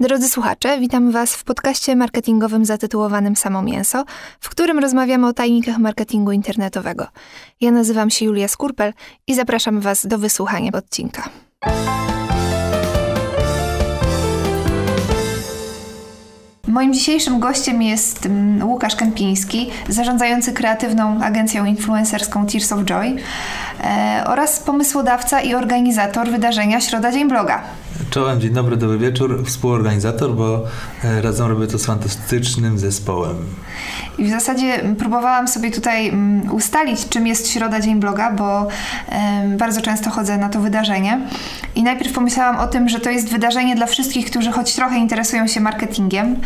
Drodzy słuchacze, witam Was w podcaście marketingowym zatytułowanym Samo Mięso, w którym rozmawiamy o tajnikach marketingu internetowego. Ja nazywam się Julia Skurpel i zapraszam Was do wysłuchania odcinka. Moim dzisiejszym gościem jest mm, Łukasz Kępiński, zarządzający kreatywną agencją influencerską Tears of Joy e, oraz pomysłodawca i organizator wydarzenia Środa Dzień Bloga. Czołem, dzień dobry, dobry wieczór. Współorganizator, bo e, razem robię to z fantastycznym zespołem. I w zasadzie próbowałam sobie tutaj mm, ustalić, czym jest Środa Dzień Bloga, bo bardzo często chodzę na to wydarzenie. I najpierw pomyślałam o tym, że to jest wydarzenie dla wszystkich, którzy choć trochę interesują się marketingiem,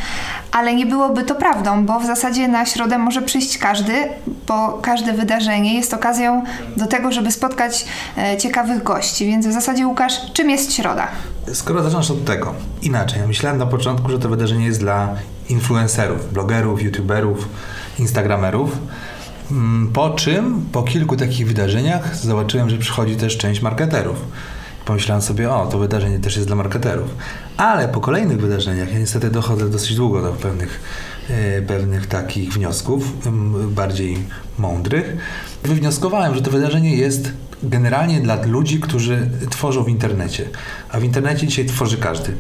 ale nie byłoby to prawdą, bo w zasadzie na środę może przyjść każdy, bo każde wydarzenie jest okazją do tego, żeby spotkać e, ciekawych gości. Więc w zasadzie, Łukasz, czym jest środa? Skoro zaczynasz od tego, inaczej. Myślałem na początku, że to wydarzenie jest dla influencerów, blogerów, youtuberów, instagramerów. Mm, po czym, po kilku takich wydarzeniach, zobaczyłem, że przychodzi też część marketerów. Pomyślałem sobie, o, to wydarzenie też jest dla marketerów. Ale po kolejnych wydarzeniach, ja niestety dochodzę dosyć długo do pewnych, e, pewnych takich wniosków, bardziej mądrych, wywnioskowałem, że to wydarzenie jest generalnie dla ludzi, którzy tworzą w internecie. A w internecie dzisiaj tworzy każdy.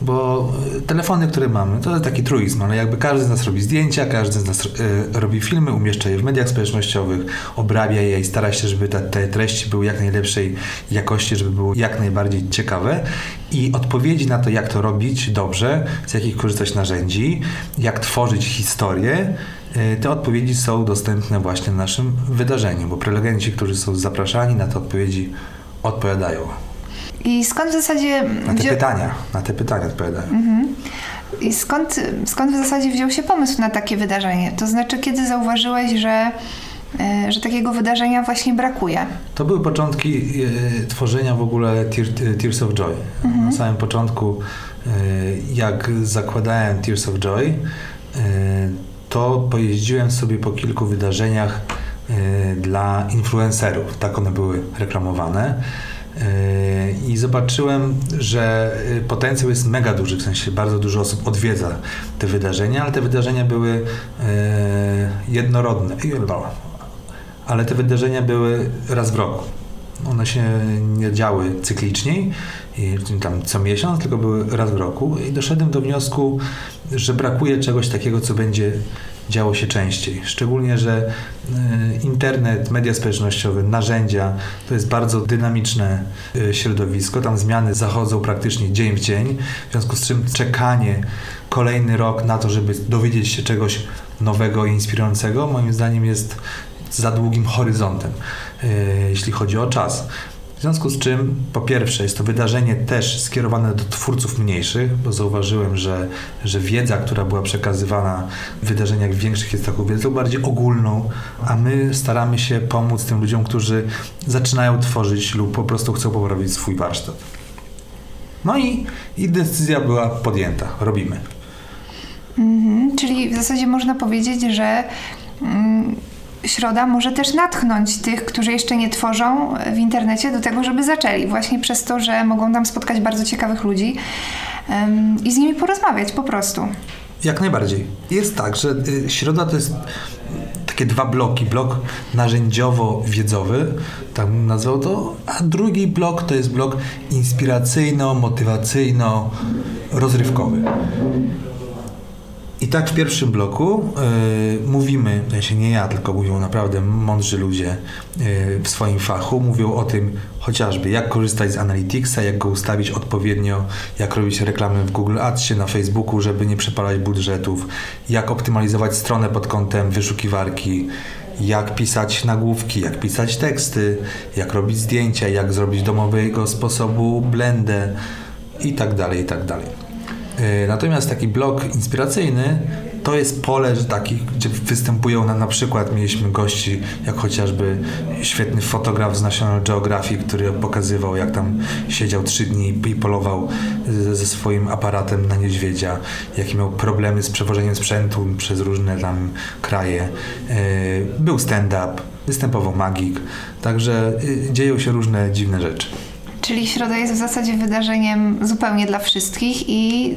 Bo e, telefony, które mamy, to taki truizm, ale jakby każdy z nas robi zdjęcia, każdy z nas y, robi filmy, umieszcza je w mediach społecznościowych, obrabia je i stara się, żeby te, treści były jak najlepszej jakości, żeby były jak najbardziej ciekawe. I odpowiedzi na to, jak to robić dobrze, z jakich korzystać narzędzi, jak tworzyć historię, E, te odpowiedzi są dostępne właśnie na naszym wydarzeniu, bo prelegenci, którzy są zapraszani na te odpowiedzi, odpowiadają. I skąd w zasadzie... Na te pytania, na te pytania odpowiadają. Mhm. I skąd, skąd w zasadzie wziął się pomysł na takie wydarzenie? To znaczy, kiedy zauważyłeś, że, e, że takiego wydarzenia właśnie brakuje? To były początki e, tworzenia w ogóle Tears of Joy. Mhm. Na samym początku, jak zakładałem Tears of Joy, to pojeździłem sobie po kilku wydarzeniach e, dla influencerów. Tak one były reklamowane. E, I zobaczyłem, że e, potencjał jest mega duży, w sensie bardzo dużo osób odwiedza te wydarzenia, ale te wydarzenia były jednorodne. Ale te wydarzenia były raz w roku. One się nie działy cyklicznie, tam co miesiąc, tylko były raz w roku i doszedłem do wniosku, że brakuje czegoś takiego, co będzie działo się częściej. Szczególnie, że e, internet, media społecznościowe, narzędzia to jest bardzo dynamiczne e, środowisko. Tam zmiany zachodzą praktycznie dzień w dzień, w związku z czym czekanie kolejny rok na to, żeby dowiedzieć się czegoś nowego i inspirującego, moim zdaniem jest za długim horyzontem, e, jeśli chodzi o czas. W związku z czym, po pierwsze, jest to wydarzenie też skierowane do twórców mniejszych, bo zauważyłem, że, że wiedza, która była przekazywana w wydarzeniach większych, jest taką wiedzą bardziej ogólną, a my staramy się pomóc tym ludziom, którzy zaczynają tworzyć lub po prostu chcą poprawić swój warsztat. No i, i decyzja była podjęta. Robimy. Mhm, czyli w zasadzie można powiedzieć, że. Mm, środa może też natchnąć tych, którzy jeszcze nie tworzą w internecie do tego, żeby zaczęli. Właśnie przez to, że mogą tam spotkać bardzo ciekawych ludzi um, i z nimi porozmawiać po prostu. Jak najbardziej. Jest tak, że y, środa to jest takie dwa bloki. Blok narzędziowo-wiedzowy, tak bym nazwał to, a drugi blok to jest blok inspiracyjno-motywacyjno-rozrywkowy. I tak w pierwszym bloku yy, mówimy, w sensie nie ja, tylko mówią naprawdę mądrzy ludzie yy, w swoim fachu, mówią o tym chociażby jak korzystać z Analyticsa, jak go ustawić odpowiednio, jak robić reklamy w Google Adsie, na Facebooku, żeby nie przepalać budżetów, jak optymalizować stronę pod kątem wyszukiwarki, jak pisać nagłówki, jak pisać teksty, jak robić zdjęcia, jak zrobić domowego sposobu blendę i tak dalej, i tak dalej. E, natomiast taki blog inspiracyjny to jest pole takich, gdzie występują na, na przykład mieliśmy gości, jak chociażby świetny fotograf z National Geographic, który pokazywał, jak tam siedział trzy dni i polował ze, ze swoim aparatem na niedźwiedzia, jakie miał problemy z przewożeniem sprzętu przez różne tam kraje. E, był stand-up, występował magik, także dzieją się różne dziwne rzeczy. Czyli środa jest w zasadzie wydarzeniem zupełnie dla wszystkich i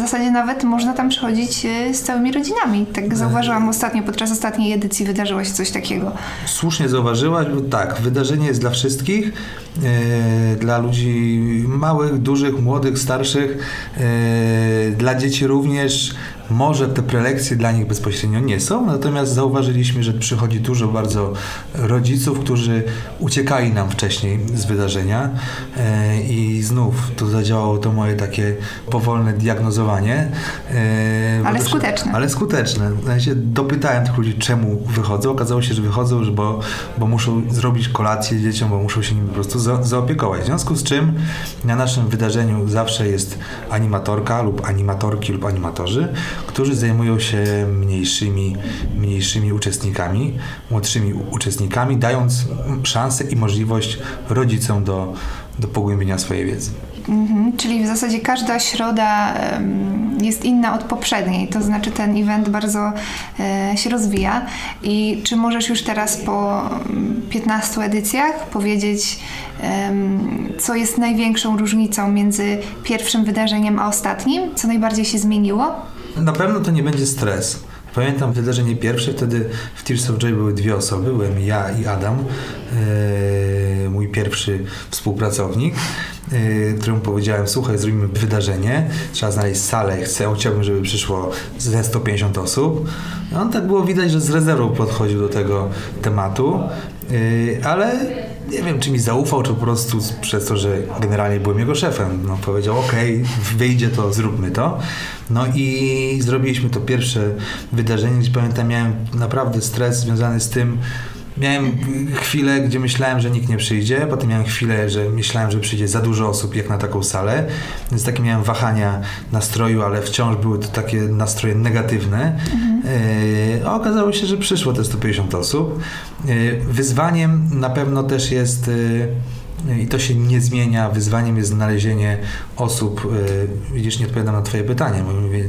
zasadzie nawet można tam przychodzić y, z całymi rodzinami. Tak zauważyłam ostatnio, podczas ostatniej edycji wydarzyło się coś takiego. Słusznie zauważyłaś, bo tak, wydarzenie jest dla wszystkich, dla ludzi małych, dużych, młodych, starszych, e, dla dzieci również. Może te prelekcje dla nich bezpośrednio nie są, natomiast zauważyliśmy, że przychodzi dużo bardzo rodziców, którzy uciekali nam wcześniej z wydarzenia e, i znów tu zadziałało to moje takie powolne diagnozowanie. E, ale skuteczne. Ale skuteczne. W sensie dopytałem tych ludzi, czemu wychodzą. Okazało się, że wychodzą, bo, bo muszą zrobić kolację dzieciom, bo muszą się nimi po prostu za, zaopiekować. W związku z czym na naszym wydarzeniu zawsze jest animatorka lub animatorki lub animatorzy, którzy zajmują się mniejszymi, mniejszymi uczestnikami, młodszymi uczestnikami, dając szansę i możliwość rodzicom do, do pogłębienia swojej wiedzy. Mhm, czyli w zasadzie każda środa jest inna od poprzedniej, to znaczy ten event bardzo e, się rozwija. I czy możesz już teraz po 15 edycjach powiedzieć, co jest największą różnicą między pierwszym wydarzeniem a ostatnim? Co najbardziej się zmieniło? Na pewno to nie będzie stres. Pamiętam wydarzenie pierwsze, wtedy w Tears of Joy były dwie osoby, byłem ja i Adam, yy, mój pierwszy współpracownik, yy, któremu powiedziałem, słuchaj, zrobimy wydarzenie, trzeba znaleźć salę, chcę, chciałbym, żeby przyszło ze 150 osób. No, on tak było widać, że z rezerwą podchodził do tego tematu, yy, ale nie wiem, czy mi zaufał, czy po prostu przez to, że generalnie byłem jego szefem. No, powiedział, ok, wyjdzie to, zróbmy to. No i zrobiliśmy to pierwsze wydarzenie, gdzie pamiętam, miałem naprawdę stres związany z tym, Miałem chwilę, gdzie myślałem, że nikt nie przyjdzie, potem miałem chwilę, że myślałem, że przyjdzie za dużo osób jak na taką salę, więc takie miałem wahania nastroju, ale wciąż były to takie nastroje negatywne. Mhm. E, a okazało się, że przyszło te 150 osób. E, wyzwaniem na pewno też jest e, i to się nie zmienia. Wyzwaniem jest znalezienie osób. Widzisz, nie odpowiadam na Twoje pytanie. Mówię,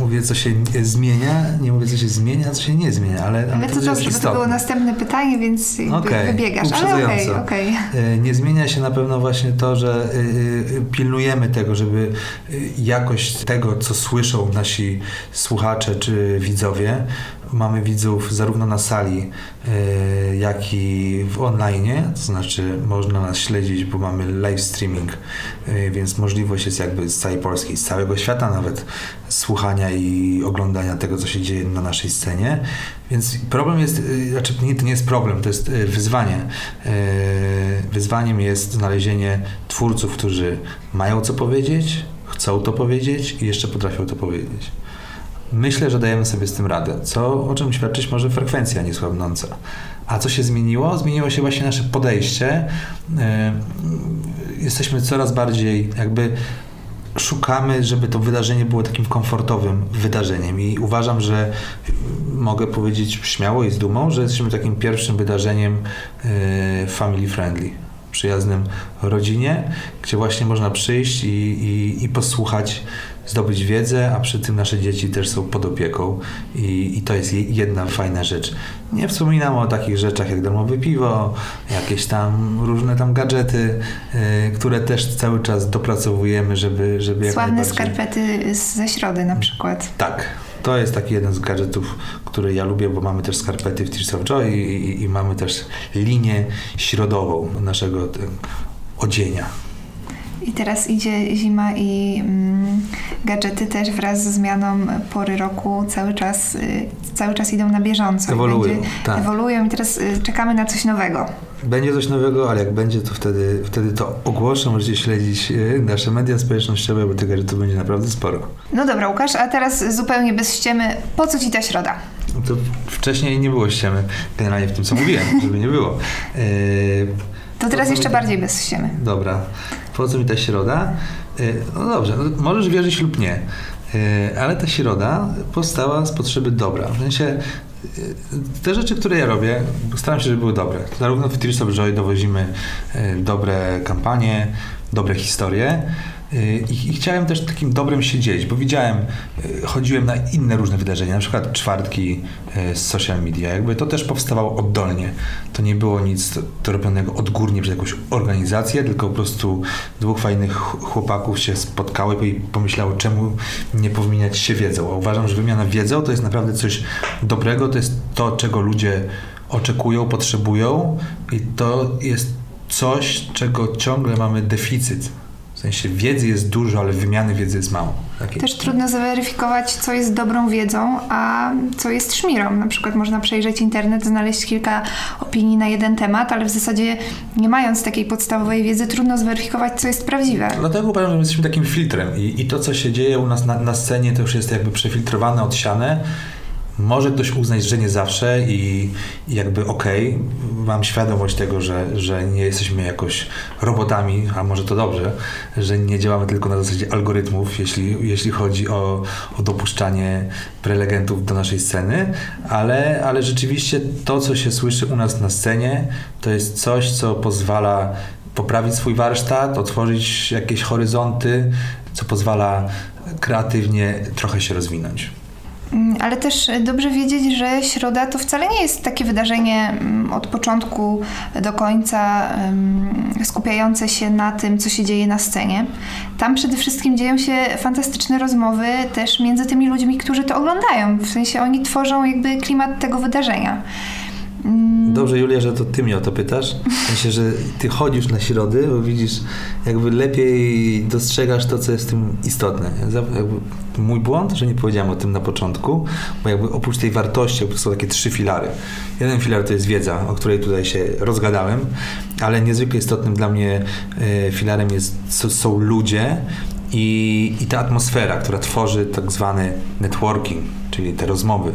mówię, co się zmienia, nie mówię, co się zmienia, co się nie zmienia, ale, ale, ale to, to, to, to było następne pytanie, więc okay, wybiegasz. Ale okay, okay. Nie zmienia się na pewno właśnie to, że y, y, pilnujemy tego, żeby y, jakość tego, co słyszą nasi słuchacze czy widzowie, mamy widzów zarówno na sali, jak i w online, to znaczy można nas śledzić, bo mamy live streaming, więc możliwość jest jakby z całej Polski, z całego świata nawet słuchania i oglądania tego, co się dzieje na naszej scenie. Więc problem jest, e, znaczy nie, to nie jest problem, to jest wyzwanie. Wyzwaniem jest znalezienie twórców, którzy mają co powiedzieć, chcą to powiedzieć i jeszcze potrafią to powiedzieć. Myślę, że dajemy sobie z tym radę, co, o czym świadczyć może frekwencja niesłabnąca. A co się zmieniło? Zmieniło się właśnie nasze podejście. Jesteśmy coraz bardziej jakby szukamy, żeby to wydarzenie było takim komfortowym wydarzeniem. I uważam, że mogę powiedzieć śmiało i z dumą, że jesteśmy takim pierwszym wydarzeniem e, family friendly przyjaznym rodzinie, gdzie właśnie można przyjść i, i, i posłuchać zdobyć wiedzę, a przy tym nasze dzieci też są pod opieką i, i to jest jedna fajna rzecz. Nie wspominam o takich rzeczach jak darmowe piwo, jakieś tam różne tam gadżety, y, które też cały czas dopracowujemy, żeby, żeby jak Sławne skarpety ze środy na przykład. Tak. To jest taki jeden z gadżetów, który ja lubię, bo mamy też skarpety w Tears of Joy i, i, i mamy też linię środową naszego odzienia. I teraz idzie zima i mm, gadżety też wraz ze zmianą pory roku cały czas, y, cały czas idą na bieżąco. Ewoluują, będzie, tak. Ewoluują i teraz y, czekamy na coś nowego. Będzie coś nowego, ale jak będzie, to wtedy, wtedy to ogłoszę. Możecie śledzić y, nasze media społecznościowe, bo tych gadżetów będzie naprawdę sporo. No dobra, Łukasz, a teraz zupełnie bez ściemy. Po co Ci ta środa? To wcześniej nie było ściemy, generalnie w tym, co mówiłem, żeby nie było. To teraz jeszcze bardziej bez ściemy. Dobra. Po mi ta środa? Y, no dobrze, no możesz wierzyć lub nie, y, ale ta środa powstała z potrzeby dobra. W sensie y, te rzeczy, które ja robię, staram się, żeby były dobre. Zarówno w Tears of Joy dowozimy dobre kampanie, dobre historie, I, I, chciałem też takim dobrym się dzielić, bo widziałem, y, chodziłem na inne różne wydarzenia, na przykład czwartki y, z social media. Jakby to też powstawało oddolnie. To nie było nic to robionego odgórnie przez jakąś organizację, tylko po prostu dwóch fajnych chłopaków się spotkało i pomyślało, czemu nie powymieniać się wiedzą. A uważam, że wymiana wiedzą to jest naprawdę coś dobrego, to jest to, czego ludzie oczekują, potrzebują i to jest coś, czego ciągle mamy deficyt sensie wiedzy jest dużo, ale wymiany wiedzy jest mało. Takiej. Też trudno zweryfikować, co jest dobrą wiedzą, a co jest szmirą. Na przykład można przejrzeć internet, znaleźć kilka opinii na jeden temat, ale w zasadzie nie mając takiej podstawowej wiedzy, trudno zweryfikować, co jest prawdziwe. Dlatego uważam, że jesteśmy takim filtrem i, i to, co się dzieje u nas na, na scenie, to już jest jakby przefiltrowane, odsiane może ktoś uznać, że nie zawsze i, jakby okej, okay, mam świadomość tego, że, że nie jesteśmy jakoś robotami, a może to dobrze, że nie działamy tylko na zasadzie algorytmów, jeśli, jeśli chodzi o, o dopuszczanie prelegentów do naszej sceny, ale, ale rzeczywiście to, co się słyszy u nas na scenie, to jest coś, co pozwala poprawić swój warsztat, otworzyć jakieś horyzonty, co pozwala kreatywnie trochę się rozwinąć. Mm, ale też dobrze wiedzieć, że środa to wcale nie jest takie wydarzenie mm, od początku do końca skupiające się na tym, co się dzieje na scenie. Tam przede wszystkim dzieją się fantastyczne rozmowy też między tymi ludźmi, którzy to oglądają. W sensie oni tworzą jakby klimat tego wydarzenia. Dobrze, Julia, że to ty mnie o to pytasz. Myślę, że ty chodzisz na środy, bo widzisz, jakby lepiej dostrzegasz to, co jest w tym istotne. Jakby mój błąd, że nie powiedziałem o tym na początku, bo jakby oprócz tej wartości są takie trzy filary. Jeden filar to jest wiedza, o której tutaj się rozgadałem, ale niezwykle istotnym dla mnie e, filarem jest, są ludzie i, i ta atmosfera, która tworzy tak zwany networking, czyli te rozmowy.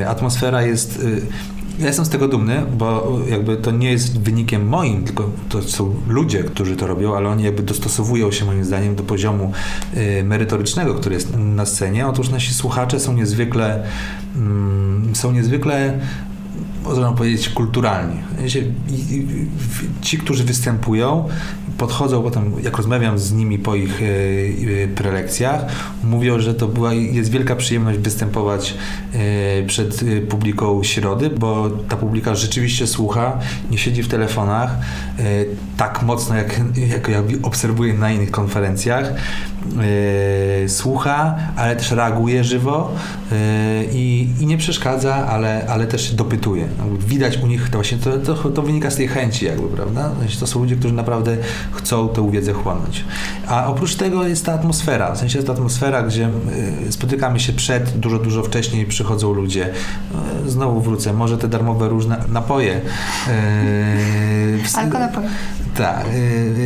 E, atmosfera jest e, ja jestem z tego dumny, bo jakby to nie jest wynikiem moim, tylko to są ludzie, którzy to robią, ale oni jakby dostosowują się moim zdaniem do poziomu y, merytorycznego, który jest na scenie. Otóż nasi słuchacze są niezwykle mm, są niezwykle można powiedzieć, kulturalni. Ci, którzy występują, podchodzą potem, jak rozmawiam z nimi po ich e, e, prelekcjach, mówią, że to była, jest wielka przyjemność występować e, przed publiką środy, bo ta publika rzeczywiście słucha, nie siedzi w telefonach tak mocno, jak, jak ja obserwuję na innych konferencjach. Słucha, ale też reaguje żywo i, i nie przeszkadza, ale, ale też dopytuje. Widać u nich to właśnie, to, to, to wynika z tej chęci jakby, prawda? To są ludzie, którzy naprawdę chcą tę wiedzę chłonąć. A oprócz tego jest ta atmosfera, w sensie jest ta atmosfera, gdzie y, spotykamy się przed, dużo, dużo wcześniej przychodzą ludzie. Y, znowu wrócę, może te darmowe różne napoje. Yy, Alko napoje. Tak,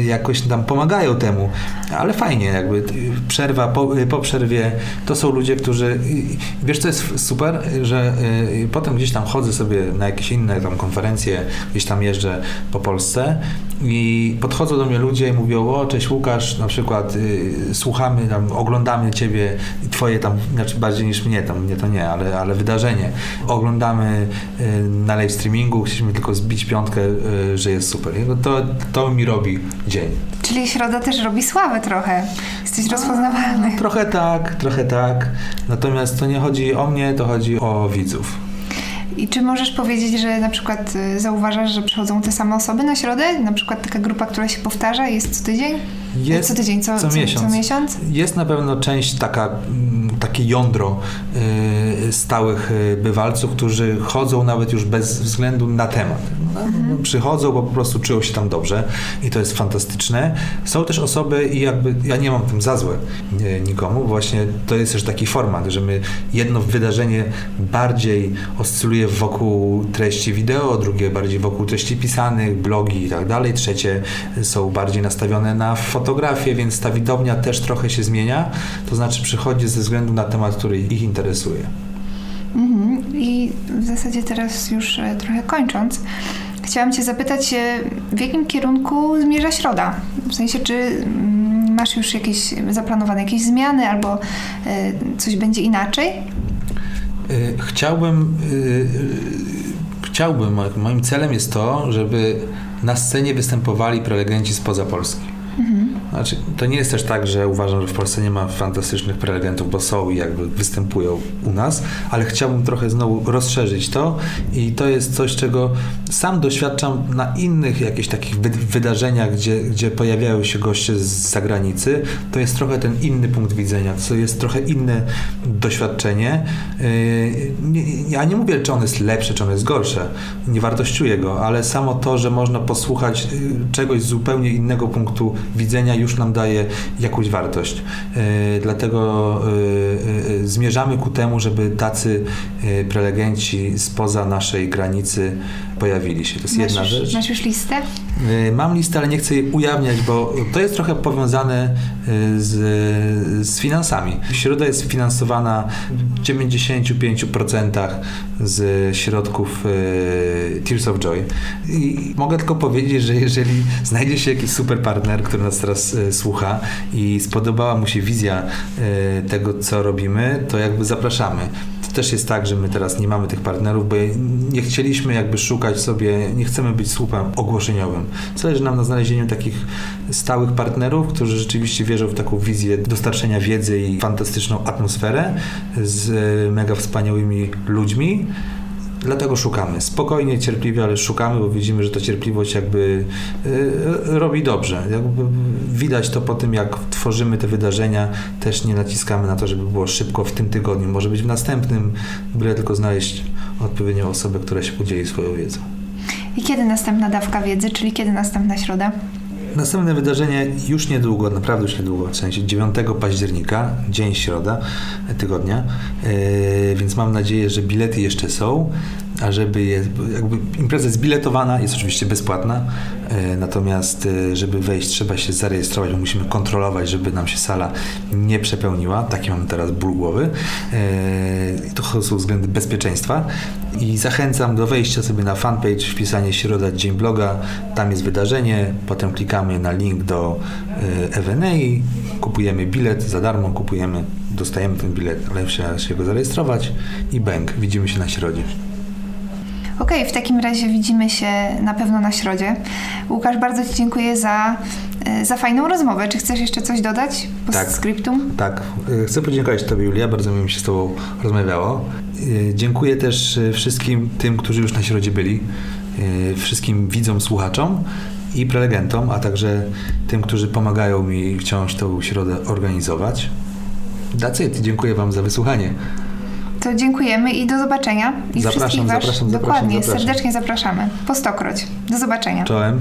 jakoś tam pomagają temu, ale fajnie jakby przerwa, po, po przerwie to są ludzie, którzy wiesz co jest super, że potem gdzieś tam chodzę sobie na jakieś inne tam konferencje, gdzieś tam jeżdżę po Polsce i podchodzą do mnie ludzie i mówią, o cześć Łukasz, na przykład y, słuchamy, tam, oglądamy Ciebie Twoje tam, znaczy bardziej niż mnie, tam mnie to nie, ale, ale wydarzenie. Oglądamy y, na live streamingu, chcieliśmy tylko zbić piątkę, y, że jest super. I to, to mi robi dzień. Czyli środa też robi sławę trochę. Jesteś rozpoznawalny. No, trochę tak, trochę tak. Natomiast to nie chodzi o mnie, to chodzi o widzów. I czy możesz powiedzieć, że na przykład y, zauważasz, że przychodzą te same osoby na środę? Na przykład taka grupa, która się powtarza jest co tydzień? Jest co tydzień, co, co, miesiąc. co miesiąc? Jest na pewno część taka, mm, takie jądro y, stałych y, bywalców, którzy chodzą nawet już bez względu na temat. Mhm. Przychodzą, bo po prostu czują się tam dobrze i to jest fantastyczne. Są też osoby i jakby ja nie mam tym za złe nikomu, właśnie to jest też taki format, że my jedno wydarzenie bardziej oscyluje wokół treści wideo, drugie bardziej wokół treści pisanych, blogi i tak dalej, trzecie są bardziej nastawione na fotografię, więc ta widownia też trochę się zmienia, to znaczy przychodzi ze względu na temat, który ich interesuje. Mhm. I w zasadzie teraz już e, trochę kończąc, chciałam Cię zapytać, e, w jakim kierunku zmierza środa? W sensie, czy mm, masz już jakieś zaplanowane jakieś zmiany albo e, coś będzie inaczej? Chciałbym, chciałbym, moim celem jest to, żeby na scenie występowali prelegenci spoza Polski. Mhm. Znaczy, to nie jest też tak, że uważam, że w Polsce nie ma fantastycznych prelegentów, bo są i jakby występują u nas, ale chciałbym trochę znowu rozszerzyć to i to jest coś, czego sam doświadczam na innych jakichś takich wydarzeniach, gdzie, gdzie pojawiają się goście z zagranicy. To jest trochę ten inny punkt widzenia, to jest trochę inne doświadczenie. Yy, ja nie mówię, czy on jest lepszy, czy on jest gorsze. Nie wartościuję go, ale samo to, że można posłuchać yy, czegoś z zupełnie innego punktu widzenia już nam daje jakąś wartość. E, dlatego zmierzamy ku temu, żeby tacy prelegenci spoza naszej granicy pojawili się. To jest masz jedna już, rzecz. Masz już listę? Mam listę, ale nie chcę jej ujawniać, bo to jest trochę powiązane z, z finansami. Środa jest finansowana w 95% z środków Tears of Joy. I mogę tylko powiedzieć, że jeżeli znajdzie się jakiś super partner, który nas teraz słucha i spodobała mu się wizja tego, co robimy, to jakby zapraszamy. To też jest tak, że my teraz nie mamy tych partnerów, bo nie chcieliśmy jakby szukać sobie, nie chcemy być słupem ogłoszeniowym. Zależy nam na znalezieniu takich stałych partnerów, którzy rzeczywiście wierzą w taką wizję dostarczenia wiedzy i fantastyczną atmosferę z mega wspaniałymi ludźmi. Dlatego szukamy. Spokojnie, cierpliwie, ale szukamy, bo widzimy, że ta cierpliwość jakby y, robi dobrze. Jakby widać to po tym, jak tworzymy te wydarzenia. Też nie naciskamy na to, żeby było szybko w tym tygodniu. Może być w następnym, byle tylko znaleźć odpowiednią osobę, która się podzieli swoją wiedzą. I kiedy następna dawka wiedzy, czyli kiedy następna środa? Następne wydarzenie już niedługo, naprawdę już niedługo, w sensie 9 października, dzień środa tygodnia, yy, więc mam nadzieję, że bilety jeszcze są, a żeby je, jakby impreza jest biletowana, jest oczywiście bezpłatna, yy, natomiast yy, żeby wejść trzeba się zarejestrować, bo musimy kontrolować, żeby nam się sala nie przepełniła, taki mam teraz ból głowy, yy, to są względy bezpieczeństwa. I zachęcam do wejścia sobie na fanpage, wpisanie Środa Dzień Bloga, tam jest wydarzenie, potem klikamy na link do Evenei, kupujemy bilet za darmo, kupujemy, dostajemy ten bilet, ale trzeba się go zarejestrować i bęk, widzimy się na środzie. Okej, okay, w takim razie widzimy się na pewno na środzie. Łukasz, bardzo Ci dziękuję za, za fajną rozmowę. Czy chcesz jeszcze coś dodać tak, scriptum? Tak, chcę podziękować Tobie, Julia, bardzo mi się z Tobą rozmawiało. Dziękuję też wszystkim tym, którzy już na środzie byli, wszystkim widzom, słuchaczom i prelegentom, a także tym, którzy pomagają mi wciąż tą środę organizować. That's it. Dziękuję Wam za wysłuchanie. To dziękujemy i do zobaczenia. I zapraszam, wszystkich zapraszam, Dokładnie, zapraszam. serdecznie zapraszamy. Po stokroć. Do zobaczenia. Czołem.